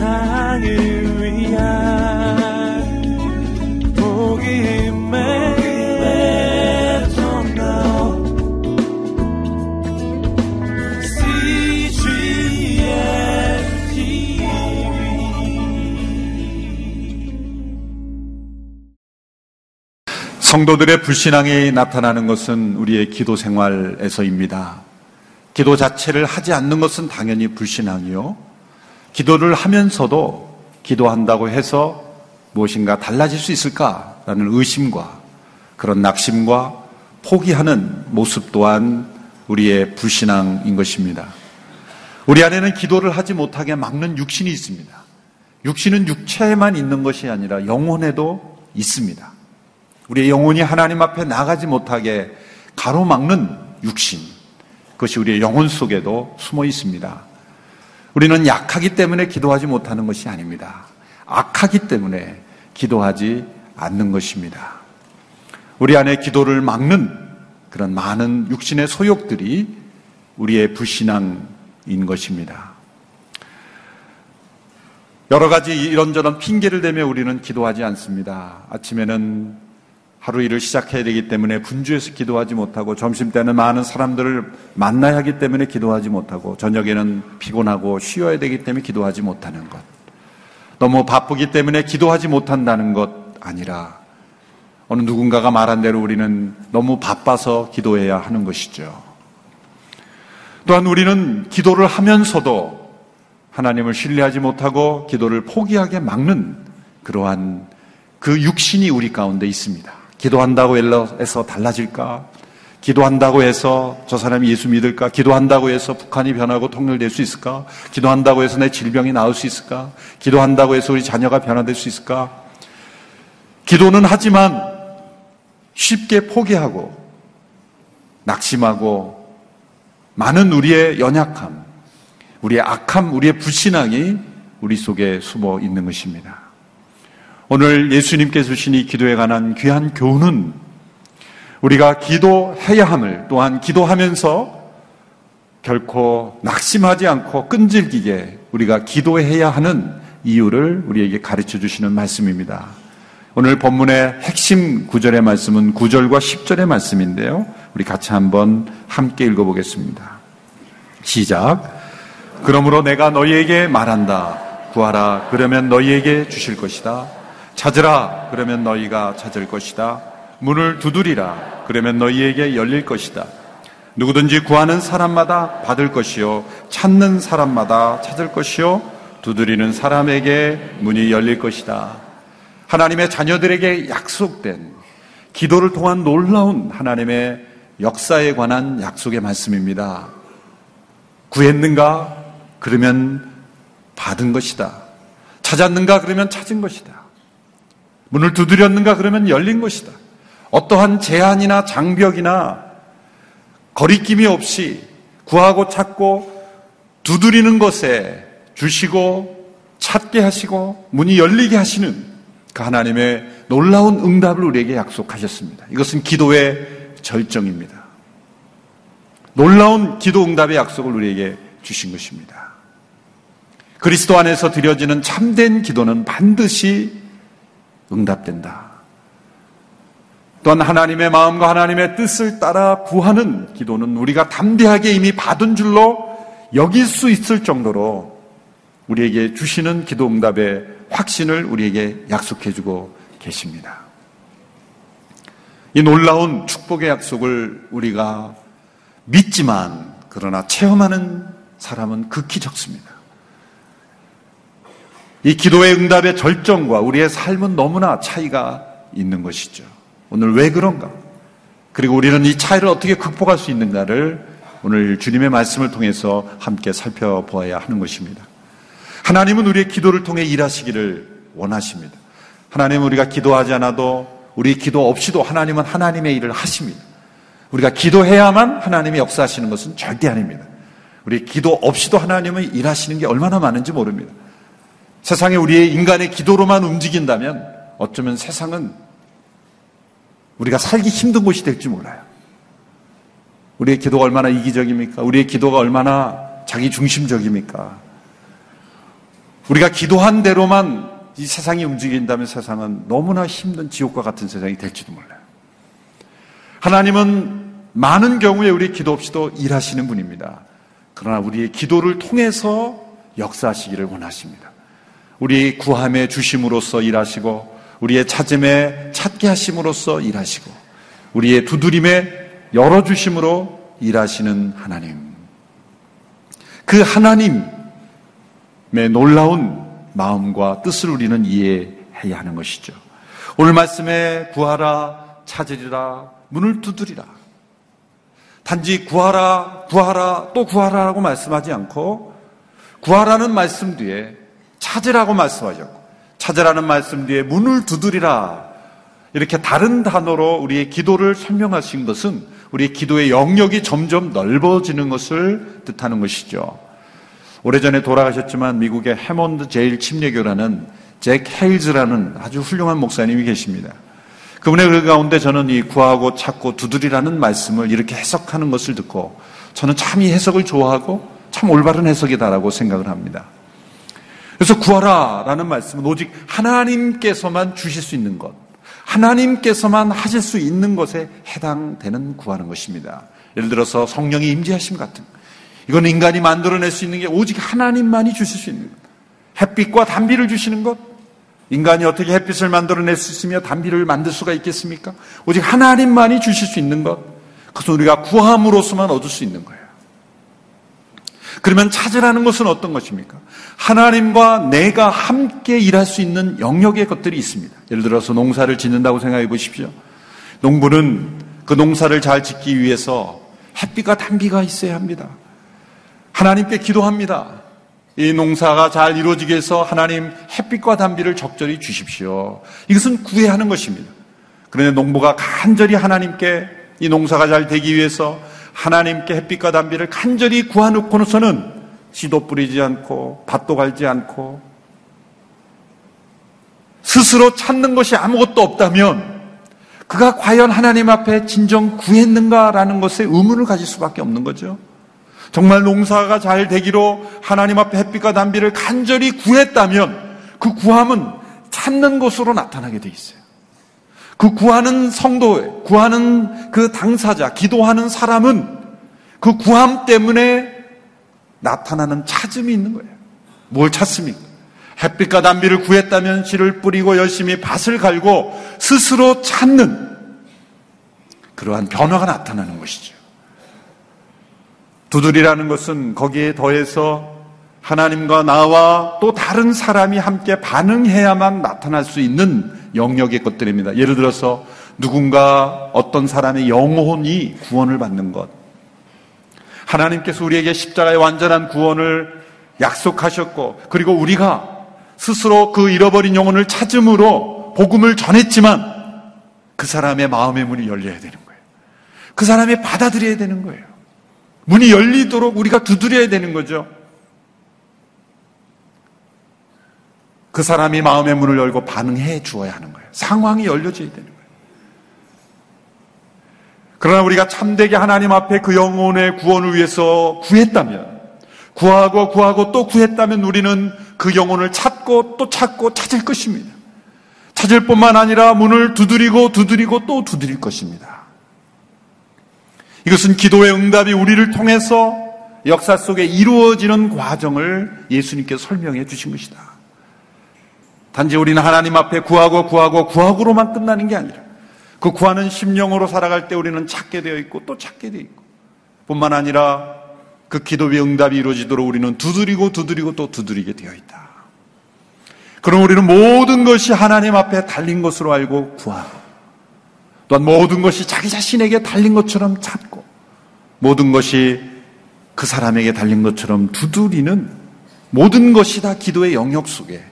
세상을 위한 복음의 성도들의 불신앙이 나타나는 것은 우리의 기도 생활에서입니다. 기도 자체를 하지 않는 것은 당연히 불신앙이요. 기도를 하면서도 기도한다고 해서 무엇인가 달라질 수 있을까라는 의심과 그런 낙심과 포기하는 모습 또한 우리의 불신앙인 것입니다. 우리 안에는 기도를 하지 못하게 막는 육신이 있습니다. 육신은 육체에만 있는 것이 아니라 영혼에도 있습니다. 우리의 영혼이 하나님 앞에 나가지 못하게 가로막는 육신. 그것이 우리의 영혼 속에도 숨어 있습니다. 우리는 약하기 때문에 기도하지 못하는 것이 아닙니다. 악하기 때문에 기도하지 않는 것입니다. 우리 안에 기도를 막는 그런 많은 육신의 소욕들이 우리의 불신앙인 것입니다. 여러 가지 이런저런 핑계를 대며 우리는 기도하지 않습니다. 아침에는 하루 일을 시작해야 되기 때문에 분주해서 기도하지 못하고 점심 때는 많은 사람들을 만나야 하기 때문에 기도하지 못하고 저녁에는 피곤하고 쉬어야 되기 때문에 기도하지 못하는 것. 너무 바쁘기 때문에 기도하지 못한다는 것 아니라 어느 누군가가 말한 대로 우리는 너무 바빠서 기도해야 하는 것이죠. 또한 우리는 기도를 하면서도 하나님을 신뢰하지 못하고 기도를 포기하게 막는 그러한 그 육신이 우리 가운데 있습니다. 기도한다고 해서 달라질까? 기도한다고 해서 저 사람이 예수 믿을까? 기도한다고 해서 북한이 변하고 통일될 수 있을까? 기도한다고 해서 내 질병이 나을 수 있을까? 기도한다고 해서 우리 자녀가 변화될 수 있을까? 기도는 하지만 쉽게 포기하고 낙심하고 많은 우리의 연약함, 우리의 악함, 우리의 불신앙이 우리 속에 숨어 있는 것입니다. 오늘 예수님께서 주신 이 기도에 관한 귀한 교훈은 우리가 기도해야 함을 또한 기도하면서 결코 낙심하지 않고 끈질기게 우리가 기도해야 하는 이유를 우리에게 가르쳐 주시는 말씀입니다. 오늘 본문의 핵심 구절의 말씀은 9절과 10절의 말씀인데요. 우리 같이 한번 함께 읽어보겠습니다. 시작. 그러므로 내가 너희에게 말한다. 구하라. 그러면 너희에게 주실 것이다. 찾으라 그러면 너희가 찾을 것이다. 문을 두드리라 그러면 너희에게 열릴 것이다. 누구든지 구하는 사람마다 받을 것이요 찾는 사람마다 찾을 것이요 두드리는 사람에게 문이 열릴 것이다. 하나님의 자녀들에게 약속된 기도를 통한 놀라운 하나님의 역사에 관한 약속의 말씀입니다. 구했는가? 그러면 받은 것이다. 찾았는가? 그러면 찾은 것이다. 문을 두드렸는가 그러면 열린 것이다. 어떠한 제한이나 장벽이나 거리낌이 없이 구하고 찾고 두드리는 것에 주시고 찾게 하시고 문이 열리게 하시는 그 하나님의 놀라운 응답을 우리에게 약속하셨습니다. 이것은 기도의 절정입니다. 놀라운 기도 응답의 약속을 우리에게 주신 것입니다. 그리스도 안에서 드려지는 참된 기도는 반드시 응답된다. 또한 하나님의 마음과 하나님의 뜻을 따라 구하는 기도는 우리가 담대하게 이미 받은 줄로 여길 수 있을 정도로 우리에게 주시는 기도 응답의 확신을 우리에게 약속해 주고 계십니다. 이 놀라운 축복의 약속을 우리가 믿지만 그러나 체험하는 사람은 극히 적습니다. 이 기도의 응답의 절정과 우리의 삶은 너무나 차이가 있는 것이죠. 오늘 왜 그런가? 그리고 우리는 이 차이를 어떻게 극복할 수 있는가를 오늘 주님의 말씀을 통해서 함께 살펴보아야 하는 것입니다. 하나님은 우리의 기도를 통해 일하시기를 원하십니다. 하나님은 우리가 기도하지 않아도 우리 기도 없이도 하나님은 하나님의 일을 하십니다. 우리가 기도해야만 하나님이 역사하시는 것은 절대 아닙니다. 우리 기도 없이도 하나님은 일하시는 게 얼마나 많은지 모릅니다. 세상에 우리의 인간의 기도로만 움직인다면 어쩌면 세상은 우리가 살기 힘든 곳이 될지 몰라요. 우리의 기도가 얼마나 이기적입니까? 우리의 기도가 얼마나 자기 중심적입니까? 우리가 기도한 대로만 이 세상이 움직인다면 세상은 너무나 힘든 지옥과 같은 세상이 될지도 몰라요. 하나님은 많은 경우에 우리 기도 없이도 일하시는 분입니다. 그러나 우리의 기도를 통해서 역사하시기를 원하십니다. 우리 구함에 주심으로써 일하시고 우리의 찾음에 찾게 하심으로써 일하시고 우리의 두드림에 열어 주심으로 일하시는 하나님. 그 하나님의 놀라운 마음과 뜻을 우리는 이해해야 하는 것이죠. 오늘 말씀에 구하라, 찾으리라, 문을 두드리라. 단지 구하라, 구하라, 또 구하라라고 말씀하지 않고 구하라는 말씀 뒤에 찾으라고 말씀하셨고 찾으라는 말씀 뒤에 문을 두드리라 이렇게 다른 단어로 우리의 기도를 설명하신 것은 우리의 기도의 영역이 점점 넓어지는 것을 뜻하는 것이죠. 오래전에 돌아가셨지만 미국의 해몬드 제일 침례교라는 잭 헤일즈라는 아주 훌륭한 목사님이 계십니다. 그분의 그 가운데 저는 이 구하고 찾고 두드리라는 말씀을 이렇게 해석하는 것을 듣고 저는 참 이 해석을 좋아하고 참 올바른 해석이다라고 생각을 합니다. 그래서 구하라 라는 말씀은 오직 하나님께서만 주실 수 있는 것, 하나님께서만 하실 수 있는 것에 해당되는 구하는 것입니다. 예를 들어서 성령이 임재하심 같은 것. 이건 인간이 만들어낼 수 있는 게 오직 하나님만이 주실 수 있는 것. 햇빛과 단비를 주시는 것. 인간이 어떻게 햇빛을 만들어낼 수 있으며 단비를 만들 수가 있겠습니까? 오직 하나님만이 주실 수 있는 것. 그것은 우리가 구함으로서만 얻을 수 있는 거예요. 그러면 찾으라는 것은 어떤 것입니까? 하나님과 내가 함께 일할 수 있는 영역의 것들이 있습니다. 예를 들어서 농사를 짓는다고 생각해 보십시오. 농부는 그 농사를 잘 짓기 위해서 햇빛과 단비가 있어야 합니다. 하나님께 기도합니다. 이 농사가 잘 이루어지게 해서 하나님 햇빛과 단비를 적절히 주십시오. 이것은 구애하는 것입니다. 그런데 농부가 간절히 하나님께 이 농사가 잘 되기 위해서 하나님께 햇빛과 단비를 간절히 구하놓고서는 씨도 뿌리지 않고 밭도 갈지 않고 스스로 찾는 것이 아무것도 없다면 그가 과연 하나님 앞에 진정 구했는가라는 것에 의문을 가질 수밖에 없는 거죠. 정말 농사가 잘 되기로 하나님 앞에 햇빛과 단비를 간절히 구했다면 그 구함은 찾는 것으로 나타나게 돼 있어요. 그 구하는 성도, 구하는 그 당사자, 기도하는 사람은 그 구함 때문에 나타나는 찾음이 있는 거예요. 뭘 찾습니까? 햇빛과 단비를 구했다면 씨를 뿌리고 열심히 밭을 갈고 스스로 찾는 그러한 변화가 나타나는 것이죠. 두들이라는 것은 거기에 더해서 하나님과 나와 또 다른 사람이 함께 반응해야만 나타날 수 있는 영역의 것들입니다. 예를 들어서 누군가 어떤 사람의 영혼이 구원을 받는 것. 하나님께서 우리에게 십자가의 완전한 구원을 약속하셨고, 그리고 우리가 스스로 그 잃어버린 영혼을 찾음으로 복음을 전했지만 그 사람의 마음의 문이 열려야 되는 거예요. 그 사람이 받아들여야 되는 거예요. 문이 열리도록 우리가 두드려야 되는 거죠. 그 사람이 마음의 문을 열고 반응해 주어야 하는 거예요. 상황이 열려져야 되는 거예요. 그러나 우리가 참되게 하나님 앞에 그 영혼의 구원을 위해서 구했다면, 구하고 구하고 또 구했다면 우리는 그 영혼을 찾고 또 찾고 찾을 것입니다. 찾을 뿐만 아니라 문을 두드리고 두드리고 또 두드릴 것입니다. 이것은 기도의 응답이 우리를 통해서 역사 속에 이루어지는 과정을 예수님께서 설명해 주신 것이다. 단지 우리는 하나님 앞에 구하고 구하고 구하고로만 끝나는 게 아니라 그 구하는 심령으로 살아갈 때 우리는 찾게 되어 있고 또 찾게 되어 있고 뿐만 아니라 그 기도의 응답이 이루어지도록 우리는 두드리고 두드리고 또 두드리게 되어 있다. 그럼 우리는 모든 것이 하나님 앞에 달린 것으로 알고 구하고 또한 모든 것이 자기 자신에게 달린 것처럼 찾고 모든 것이 그 사람에게 달린 것처럼 두드리는 모든 것이 다 기도의 영역 속에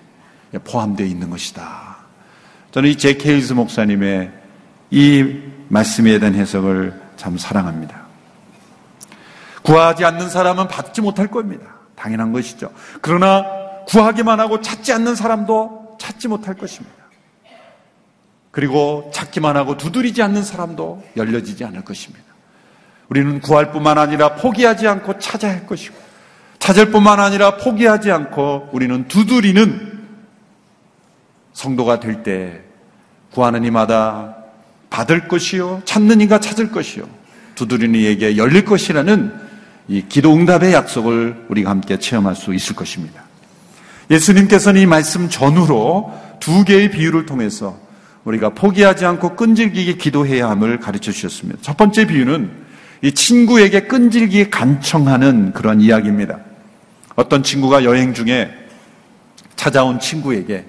포함되어 있는 것이다. 저는 이 제케 일스 목사님의 이 말씀에 대한 해석을 참 사랑합니다. 구하지 않는 사람은 받지 못할 겁니다. 당연한 것이죠. 그러나 구하기만 하고 찾지 않는 사람도 찾지 못할 것입니다. 그리고 찾기만 하고 두드리지 않는 사람도 열려지지 않을 것입니다. 우리는 구할 뿐만 아니라 포기하지 않고 찾아야 할 것이고 찾을 뿐만 아니라 포기하지 않고 우리는 두드리는 성도가 될 때 구하는 이마다 받을 것이요 찾는 이가 찾을 것이요 두드리는 이에게 열릴 것이라는 이 기도 응답의 약속을 우리가 함께 체험할 수 있을 것입니다. 예수님께서는 이 말씀 전후로 두 개의 비유를 통해서 우리가 포기하지 않고 끈질기게 기도해야 함을 가르쳐 주셨습니다. 첫 번째 비유는 이 친구에게 끈질기게 간청하는 그런 이야기입니다. 어떤 친구가 여행 중에 찾아온 친구에게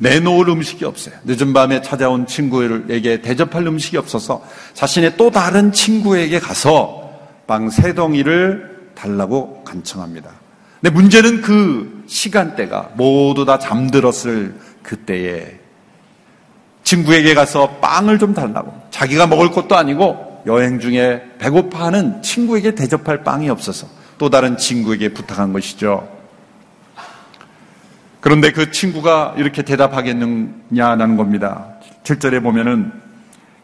내놓을 음식이 없어요. 늦은 밤에 찾아온 친구에게 대접할 음식이 없어서 자신의 또 다른 친구에게 가서 빵 세 덩이를 달라고 간청합니다. 근데 문제는 그 시간대가 모두 다 잠들었을 그때에 친구에게 가서 빵을 좀 달라고 자기가 먹을 것도 아니고 여행 중에 배고파하는 친구에게 대접할 빵이 없어서 또 다른 친구에게 부탁한 것이죠. 그런데 그 친구가 이렇게 대답하겠느냐라는 겁니다. 7절에 보면은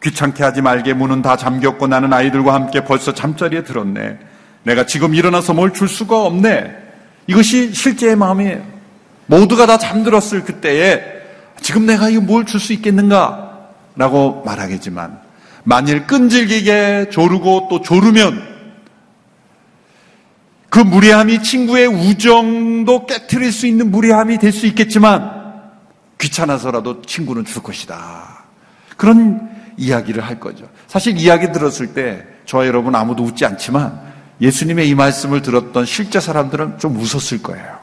귀찮게 하지 말게 문은 다 잠겼고 나는 아이들과 함께 벌써 잠자리에 들었네. 내가 지금 일어나서 뭘 줄 수가 없네. 이것이 실제의 마음이에요. 모두가 다 잠들었을 그때에 지금 내가 이거 뭘 줄 수 있겠는가? 라고 말하겠지만 만일 끈질기게 조르고 또 조르면 그 무례함이 친구의 우정도 깨뜨릴 수 있는 무례함이 될 수 있겠지만 귀찮아서라도 친구는 줄 것이다. 그런 이야기를 할 거죠. 사실 이야기 들었을 때 저와 여러분 아무도 웃지 않지만 예수님의 이 말씀을 들었던 실제 사람들은 좀 웃었을 거예요.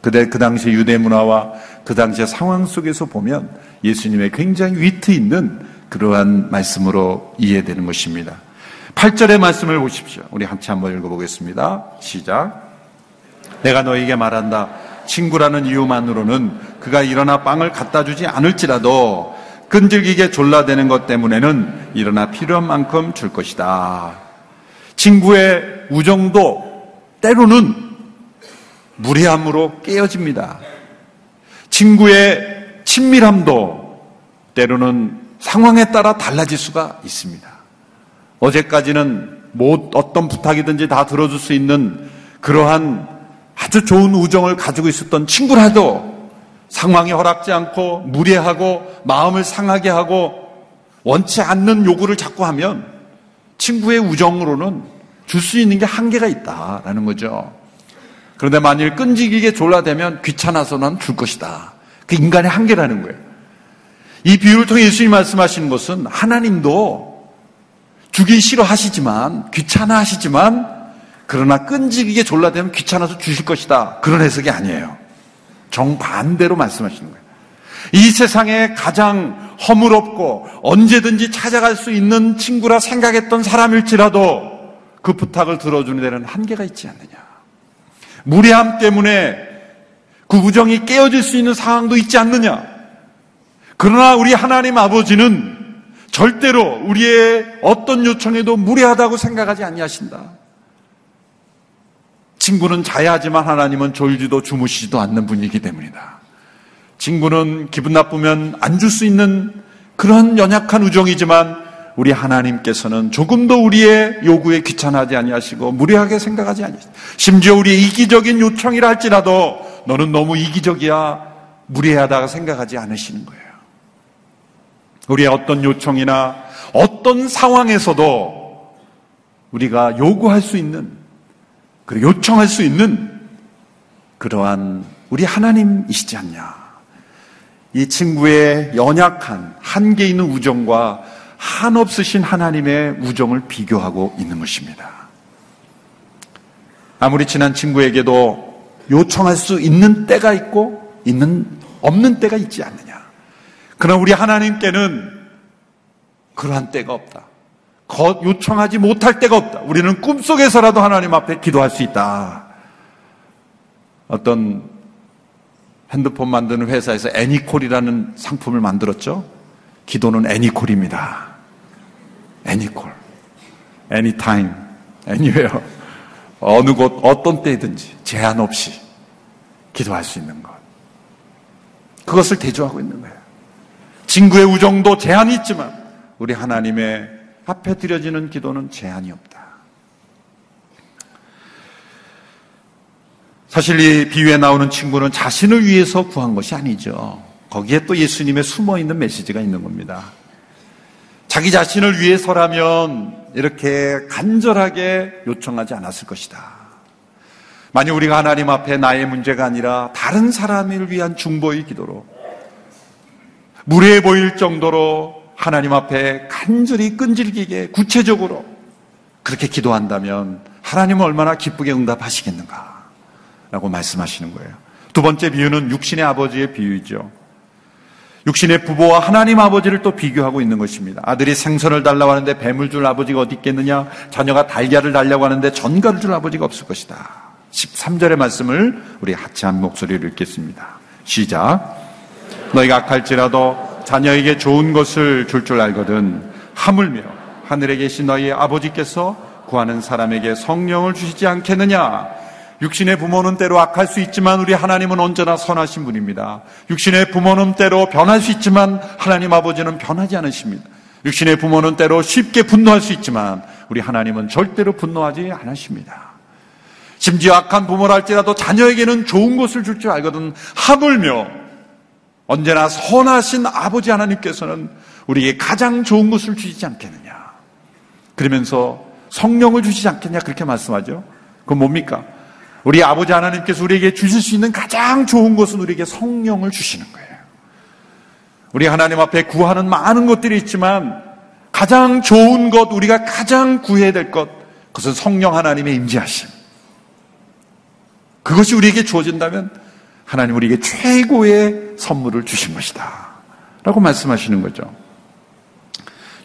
그대 그 당시 유대 문화와 그 당시의 상황 속에서 보면 예수님의 굉장히 위트 있는 그러한 말씀으로 이해되는 것입니다. 8절의 말씀을 보십시오. 우리 함께 한번 읽어보겠습니다. 시작. 내가 너에게 말한다. 친구라는 이유만으로는 그가 일어나 빵을 갖다 주지 않을지라도 끈질기게 졸라대는 것 때문에는 일어나 필요한 만큼 줄 것이다. 친구의 우정도 때로는 무례함으로 깨어집니다. 친구의 친밀함도 때로는 상황에 따라 달라질 수가 있습니다. 어제까지는 뭐 어떤 부탁이든지 다 들어줄 수 있는 그러한 아주 좋은 우정을 가지고 있었던 친구라도 상황이 허락지 않고 무례하고 마음을 상하게 하고 원치 않는 요구를 자꾸 하면 친구의 우정으로는 줄 수 있는 게 한계가 있다라는 거죠. 그런데 만일 끈질기게 졸라대면 귀찮아서는 줄 것이다. 그 인간의 한계라는 거예요. 이 비유를 통해 예수님이 말씀하시는 것은 하나님도 주기 싫어하시지만 귀찮아하시지만 그러나 끈질기게 졸라대면 귀찮아서 주실 것이다. 그런 해석이 아니에요. 정반대로 말씀하시는 거예요. 이 세상에 가장 허물없고 언제든지 찾아갈 수 있는 친구라 생각했던 사람일지라도 그 부탁을 들어주는 데는 한계가 있지 않느냐. 무례함 때문에 그 우정이 깨어질 수 있는 상황도 있지 않느냐. 그러나 우리 하나님 아버지는 절대로 우리의 어떤 요청에도 무례하다고 생각하지 아니하신다. 친구는 자야 하지만 하나님은 졸지도 주무시지도 않는 분이기 때문이다. 친구는 기분 나쁘면 안 줄 수 있는 그런 연약한 우정이지만 우리 하나님께서는 조금도 우리의 요구에 귀찮아하지 아니하시고 무례하게 생각하지 아니하시고 심지어 우리의 이기적인 요청이라 할지라도 너는 너무 이기적이야 무례하다고 생각하지 않으시는 거예요. 우리의 어떤 요청이나 어떤 상황에서도 우리가 요구할 수 있는, 그리고 요청할 수 있는 그러한 우리 하나님이시지 않냐. 이 친구의 연약한, 한계 있는 우정과 한없으신 하나님의 우정을 비교하고 있는 것입니다. 아무리 친한 친구에게도 요청할 수 있는 때가 있고, 있는, 없는 때가 있지 않느냐. 그러나 우리 하나님께는 그러한 때가 없다. 요청하지 못할 때가 없다. 우리는 꿈속에서라도 하나님 앞에 기도할 수 있다. 어떤 핸드폰 만드는 회사에서 애니콜이라는 상품을 만들었죠. 기도는 애니콜입니다. 애니콜. anytime, anywhere. 어느 곳, 어떤 때든지 제한 없이 기도할 수 있는 것. 그것을 대조하고 있는 거예요. 친구의 우정도 제한이 있지만 우리 하나님의 앞에 드려지는 기도는 제한이 없다. 사실 이 비유에 나오는 친구는 자신을 위해서 구한 것이 아니죠. 거기에 또 예수님의 숨어 있는 메시지가 있는 겁니다. 자기 자신을 위해서라면 이렇게 간절하게 요청하지 않았을 것이다. 만약 우리가 하나님 앞에 나의 문제가 아니라 다른 사람을 위한 중보의 기도로 무례해 보일 정도로 하나님 앞에 간절히 끈질기게 구체적으로 그렇게 기도한다면 하나님은 얼마나 기쁘게 응답하시겠는가 라고 말씀하시는 거예요. 두 번째 비유는 육신의 아버지의 비유이죠. 육신의 부모와 하나님 아버지를 또 비교하고 있는 것입니다. 아들이 생선을 달라고 하는데 뱀을 줄 아버지가 어디 있겠느냐? 자녀가 달걀을 달라고 하는데 전갈을 줄 아버지가 없을 것이다. 13절의 말씀을 우리 하찮은 목소리로 읽겠습니다. 시작. 너희가 악할지라도 자녀에게 좋은 것을 줄줄 줄 알거든 하물며 하늘에 계신 너희 아버지께서 구하는 사람에게 성령을 주시지 않겠느냐? 육신의 부모는 때로 악할 수 있지만 우리 하나님은 언제나 선하신 분입니다. 육신의 부모는 때로 변할 수 있지만 하나님 아버지는 변하지 않으십니다. 육신의 부모는 때로 쉽게 분노할 수 있지만 우리 하나님은 절대로 분노하지 않으십니다. 심지어 악한 부모랄지라도 자녀에게는 좋은 것을 줄 줄 알거든 하물며 언제나 선하신 아버지 하나님께서는 우리에게 가장 좋은 것을 주시지 않겠느냐. 그러면서 성령을 주시지 않겠냐 그렇게 말씀하죠. 그건 뭡니까? 우리 아버지 하나님께서 우리에게 주실 수 있는 가장 좋은 것은 우리에게 성령을 주시는 거예요. 우리 하나님 앞에 구하는 많은 것들이 있지만 가장 좋은 것, 우리가 가장 구해야 될 것, 그것은 성령 하나님의 임재하심. 그것이 우리에게 주어진다면 하나님 우리에게 최고의 선물을 주신 것이다. 라고 말씀하시는 거죠.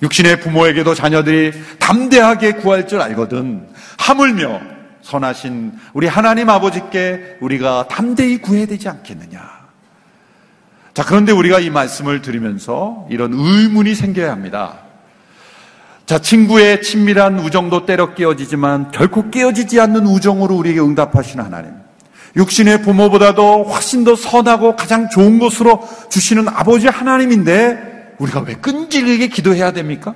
육신의 부모에게도 자녀들이 담대하게 구할 줄 알거든. 하물며 선하신 우리 하나님 아버지께 우리가 담대히 구해야 되지 않겠느냐. 자, 그런데 우리가 이 말씀을 들으면서 이런 의문이 생겨야 합니다. 자, 친구의 친밀한 우정도 때려 깨어지지만 결코 깨어지지 않는 우정으로 우리에게 응답하시는 하나님. 육신의 부모보다도 훨씬 더 선하고 가장 좋은 것으로 주시는 아버지 하나님인데 우리가 왜 끈질기게 기도해야 됩니까?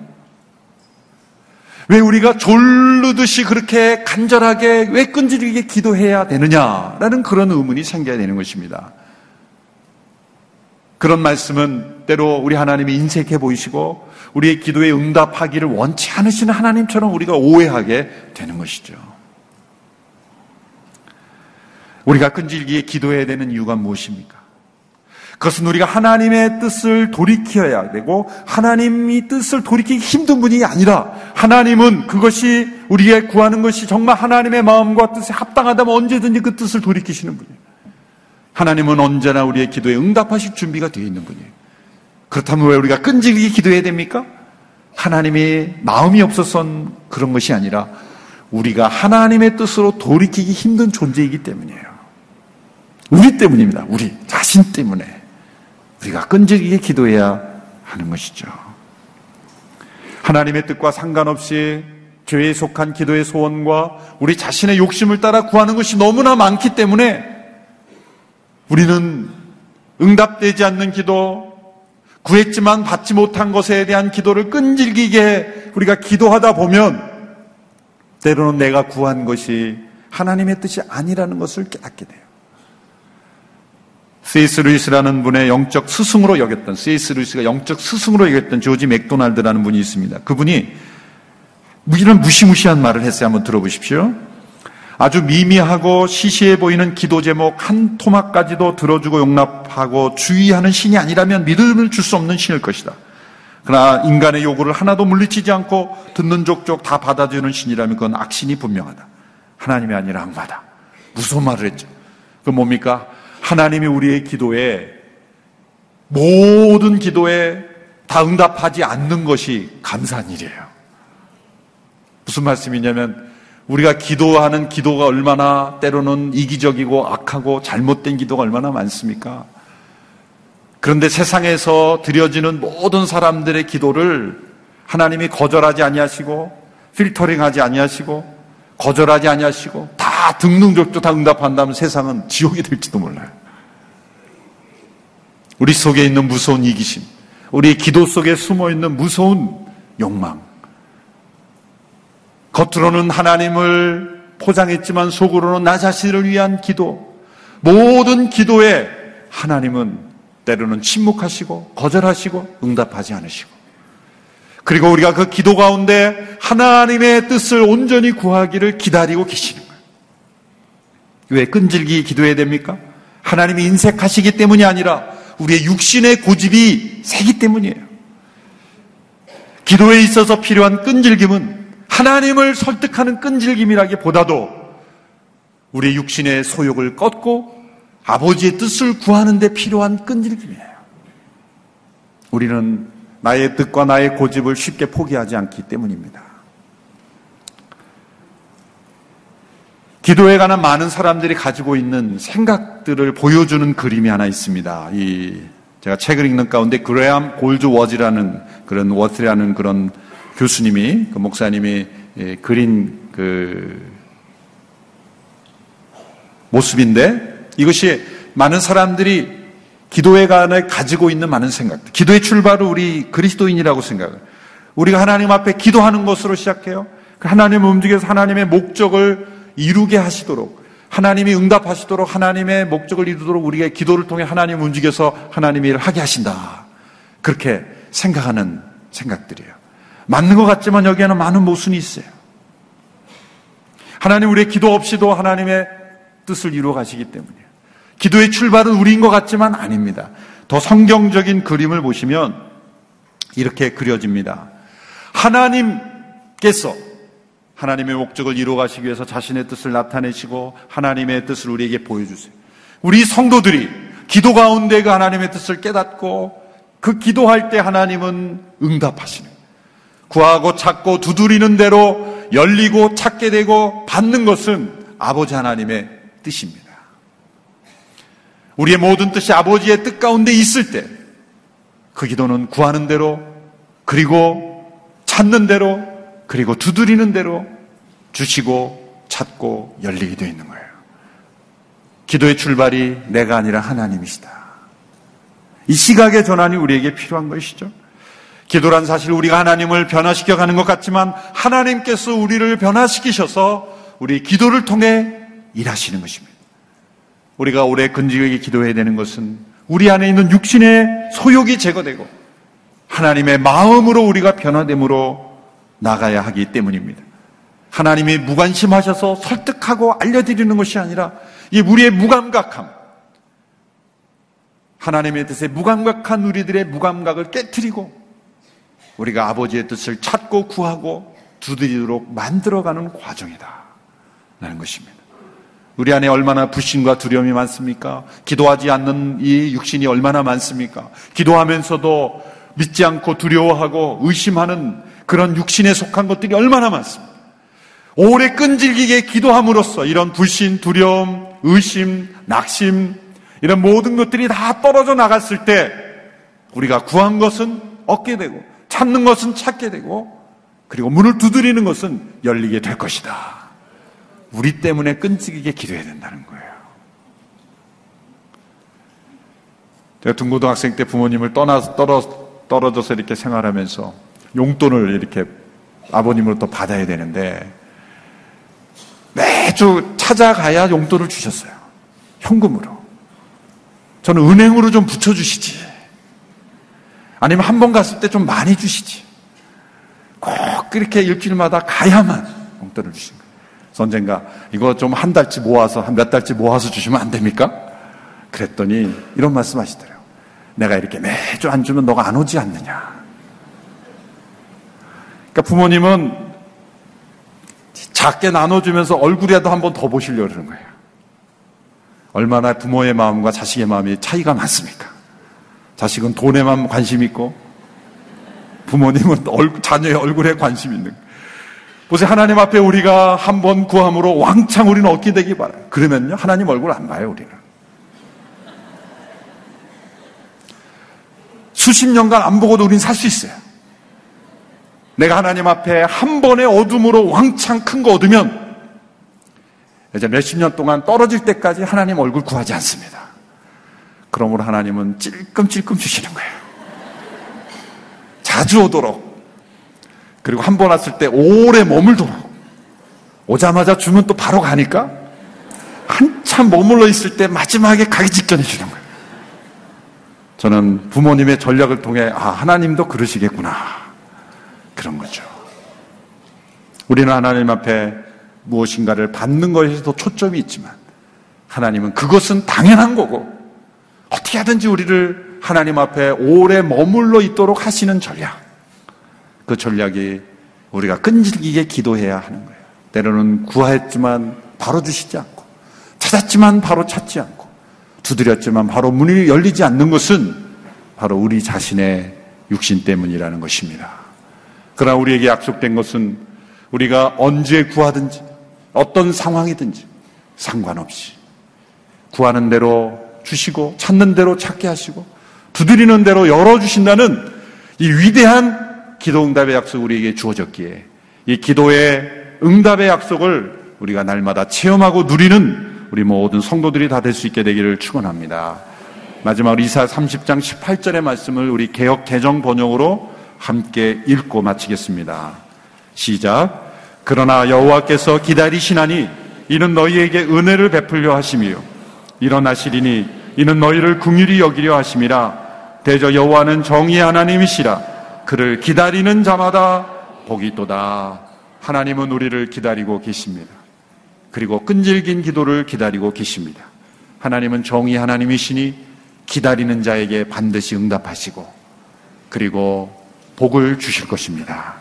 왜 우리가 졸르듯이 그렇게 간절하게 왜 끈질기게 기도해야 되느냐라는 그런 의문이 생겨야 되는 것입니다. 그런 말씀은 때로 우리 하나님이 인색해 보이시고 우리의 기도에 응답하기를 원치 않으시는 하나님처럼 우리가 오해하게 되는 것이죠. 우리가 끈질기게 기도해야 되는 이유가 무엇입니까? 그것은 우리가 하나님의 뜻을 돌이켜야 되고 하나님이 뜻을 돌이키기 힘든 분이 아니라 하나님은 그것이 우리의 구하는 것이 정말 하나님의 마음과 뜻에 합당하다면 언제든지 그 뜻을 돌이키시는 분이에요. 하나님은 언제나 우리의 기도에 응답하실 준비가 되어 있는 분이에요. 그렇다면 왜 우리가 끈질기게 기도해야 됩니까? 하나님이 마음이 없어서 그런 것이 아니라 우리가 하나님의 뜻으로 돌이키기 힘든 존재이기 때문이에요. 우리 때문입니다. 우리 자신 때문에. 우리가 끈질기게 기도해야 하는 것이죠. 하나님의 뜻과 상관없이 죄에 속한 기도의 소원과 우리 자신의 욕심을 따라 구하는 것이 너무나 많기 때문에 우리는 응답되지 않는 기도, 구했지만 받지 못한 것에 대한 기도를 끈질기게 우리가 기도하다 보면 때로는 내가 구한 것이 하나님의 뜻이 아니라는 것을 깨닫게 돼요. C.S. 루이스라는 분의 영적 스승으로 여겼던 C.S. 루이스가 영적 스승으로 여겼던 조지 맥도날드라는 분이 있습니다. 그분이 이런 무시무시한 말을 했어요. 한번 들어보십시오. 아주 미미하고 시시해 보이는 기도 제목 한 토막까지도 들어주고 용납하고 주의하는 신이 아니라면 믿음을 줄 수 없는 신일 것이다. 그러나 인간의 요구를 하나도 물리치지 않고 듣는 족족 다 받아주는 신이라면 그건 악신이 분명하다. 하나님이 아니라 악마다. 무서운 말을 했죠. 그 뭡니까? 하나님이 우리의 기도에 모든 기도에 다 응답하지 않는 것이 감사한 일이에요. 무슨 말씀이냐면 우리가 기도하는 기도가 얼마나 때로는 이기적이고 악하고 잘못된 기도가 얼마나 많습니까? 그런데 세상에서 드려지는 모든 사람들의 기도를 하나님이 거절하지 아니하시고 필터링하지 아니하시고 거절하지 아니하시고 다 등등적도 다 응답한다면 세상은 지옥이 될지도 몰라요. 우리 속에 있는 무서운 이기심, 우리 기도 속에 숨어 있는 무서운 욕망. 겉으로는 하나님을 포장했지만 속으로는 나 자신을 위한 기도. 모든 기도에 하나님은 때로는 침묵하시고 거절하시고 응답하지 않으시고 그리고 우리가 그 기도 가운데 하나님의 뜻을 온전히 구하기를 기다리고 계시는 거예요. 왜 끈질기 기도해야 됩니까? 하나님이 인색하시기 때문이 아니라 우리의 육신의 고집이 세기 때문이에요. 기도에 있어서 필요한 끈질김은 하나님을 설득하는 끈질김이라기보다도 우리의 육신의 소욕을 꺾고 아버지의 뜻을 구하는 데 필요한 끈질김이에요. 우리는 나의 뜻과 나의 고집을 쉽게 포기하지 않기 때문입니다. 기도에 관한 많은 사람들이 가지고 있는 생각들을 보여주는 그림이 하나 있습니다. 이 제가 책을 읽는 가운데 그레암 골드 워즈라는 그런 워스라는 그런 교수님이 그 목사님이 예, 그린 그 모습인데 이것이 많은 사람들이 기도에 관해 가지고 있는 많은 생각들. 기도의 출발을 우리 그리스도인이라고 생각을. 우리가 하나님 앞에 기도하는 것으로 시작해요. 그 하나님을 움직여서 하나님의 목적을 이루게 하시도록 하나님이 응답하시도록 하나님의 목적을 이루도록 우리가 기도를 통해 하나님 움직여서 하나님의 일을 하게 하신다. 그렇게 생각하는 생각들이에요. 맞는 것 같지만 여기에는 많은 모순이 있어요. 하나님 우리의 기도 없이도 하나님의 뜻을 이루어 가시기 때문이에요. 기도의 출발은 우리인 것 같지만 아닙니다. 더 성경적인 그림을 보시면 이렇게 그려집니다. 하나님께서 하나님의 목적을 이루어 가시기 위해서 자신의 뜻을 나타내시고 하나님의 뜻을 우리에게 보여주세요. 우리 성도들이 기도 가운데 그 하나님의 뜻을 깨닫고 그 기도할 때 하나님은 응답하시는 구하고 찾고 두드리는 대로 열리고 찾게 되고 받는 것은 아버지 하나님의 뜻입니다. 우리의 모든 뜻이 아버지의 뜻 가운데 있을 때 그 기도는 구하는 대로 그리고 찾는 대로 그리고 두드리는 대로 주시고 찾고 열리게 되어 있는 거예요. 기도의 출발이 내가 아니라 하나님이시다. 이 시각의 전환이 우리에게 필요한 것이죠. 기도란 사실 우리가 하나님을 변화시켜 가는 것 같지만 하나님께서 우리를 변화시키셔서 우리 기도를 통해 일하시는 것입니다. 우리가 오래 근지하게 기도해야 되는 것은 우리 안에 있는 육신의 소욕이 제거되고 하나님의 마음으로 우리가 변화됨으로 나가야 하기 때문입니다. 하나님이 무관심하셔서 설득하고 알려드리는 것이 아니라 이 우리의 무감각함, 하나님의 뜻에 무감각한 우리들의 무감각을 깨뜨리고 우리가 아버지의 뜻을 찾고 구하고 두드리도록 만들어가는 과정이다. 라는 것입니다. 우리 안에 얼마나 불신과 두려움이 많습니까? 기도하지 않는 이 육신이 얼마나 많습니까? 기도하면서도 믿지 않고 두려워하고 의심하는 그런 육신에 속한 것들이 얼마나 많습니까? 오래 끈질기게 기도함으로써 이런 불신, 두려움, 의심, 낙심, 이런 모든 것들이 다 떨어져 나갔을 때 우리가 구한 것은 얻게 되고 찾는 것은 찾게 되고 그리고 문을 두드리는 것은 열리게 될 것이다. 우리 때문에 끈질기게 기도해야 된다는 거예요. 제가 중고등학생 때 부모님을 떠나 떨어, 떨어져서 이렇게 생활하면서 용돈을 이렇게 아버님으로부터 받아야 되는데 매주 찾아가야 용돈을 주셨어요. 현금으로. 저는 은행으로 좀 붙여주시지. 아니면 한 번 갔을 때 좀 많이 주시지. 꼭 그렇게 일주일마다 가야만 용돈을 주신 거예요. 언젠가 이거 좀 한 달치 모아서 한 몇 달치 모아서 주시면 안 됩니까? 그랬더니 이런 말씀 하시더래요. 내가 이렇게 매주 안 주면 너가 안 오지 않느냐. 그러니까 부모님은 작게 나눠주면서 얼굴이라도 한 번 더 보시려고 그러는 거예요. 얼마나 부모의 마음과 자식의 마음이 차이가 많습니까? 자식은 돈에만 관심 있고 부모님은 자녀의 얼굴에 관심 있는 거예요. 보세요. 하나님 앞에 우리가 한 번 구함으로 왕창 우리는 얻게 되기 바라요. 그러면요. 하나님 얼굴 안 봐요, 우리는. 수십 년간 안 보고도 우리는 살수 있어요. 내가 하나님 앞에 한 번의 어둠으로 왕창 큰 거 얻으면 이제 몇십 년 동안 떨어질 때까지 하나님 얼굴 구하지 않습니다. 그러므로 하나님은 찔끔찔끔 주시는 거예요. 자주 오도록 그리고 한 번 왔을 때 오래 머물도록 오자마자 주면 또 바로 가니까 한참 머물러 있을 때 마지막에 가기 직전에 주는 거예요. 저는 부모님의 전략을 통해 아, 하나님도 그러시겠구나. 그런 거죠. 우리는 하나님 앞에 무엇인가를 받는 것에서도 초점이 있지만 하나님은 그것은 당연한 거고 어떻게 하든지 우리를 하나님 앞에 오래 머물러 있도록 하시는 전략. 그 전략이 우리가 끈질기게 기도해야 하는 거예요. 때로는 구하였지만 바로 주시지 않고 찾았지만 바로 찾지 않고 두드렸지만 바로 문이 열리지 않는 것은 바로 우리 자신의 육신 때문이라는 것입니다. 그러나 우리에게 약속된 것은 우리가 언제 구하든지 어떤 상황이든지 상관없이 구하는 대로 주시고 찾는 대로 찾게 하시고 두드리는 대로 열어주신다는 이 위대한 기도 응답의 약속 우리에게 주어졌기에 이 기도의 응답의 약속을 우리가 날마다 체험하고 누리는 우리 모든 성도들이 다 될 수 있게 되기를 축원합니다. 마지막으로 이사 30장 18절의 말씀을 우리 개혁 개정 번역으로 함께 읽고 마치겠습니다. 시작. 그러나 여호와께서 기다리시나니 이는 너희에게 은혜를 베풀려 하심이요 일어나시리니 이는 너희를 궁휼히 여기려 하심이라 대저 여호와는 정의 하나님이시라 그를 기다리는 자마다 복이 있도다 하나님은 우리를 기다리고 계십니다. 그리고 끈질긴 기도를 기다리고 계십니다. 하나님은 정의 하나님이시니 기다리는 자에게 반드시 응답하시고 그리고 복을 주실 것입니다.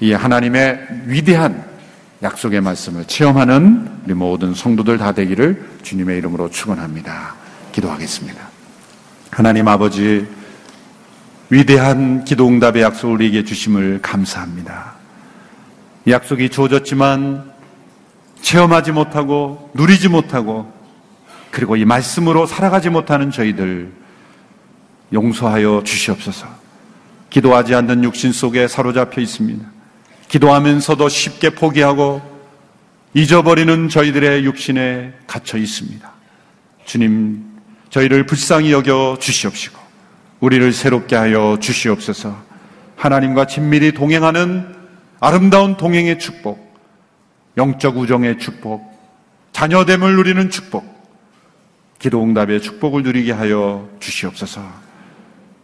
이 하나님의 위대한 약속의 말씀을 체험하는 우리 모든 성도들 다 되기를 주님의 이름으로 축원합니다. 기도하겠습니다. 하나님 아버지 위대한 기도 응답의 약속을 우리에게 주심을 감사합니다. 약속이 주어졌지만 체험하지 못하고 누리지 못하고 그리고 이 말씀으로 살아가지 못하는 저희들 용서하여 주시옵소서. 기도하지 않는 육신 속에 사로잡혀 있습니다. 기도하면서도 쉽게 포기하고 잊어버리는 저희들의 육신에 갇혀 있습니다. 주님, 저희를 불쌍히 여겨 주시옵시고, 우리를 새롭게 하여 주시옵소서, 하나님과 친밀히 동행하는 아름다운 동행의 축복, 영적 우정의 축복, 자녀됨을 누리는 축복, 기도 응답의 축복을 누리게 하여 주시옵소서.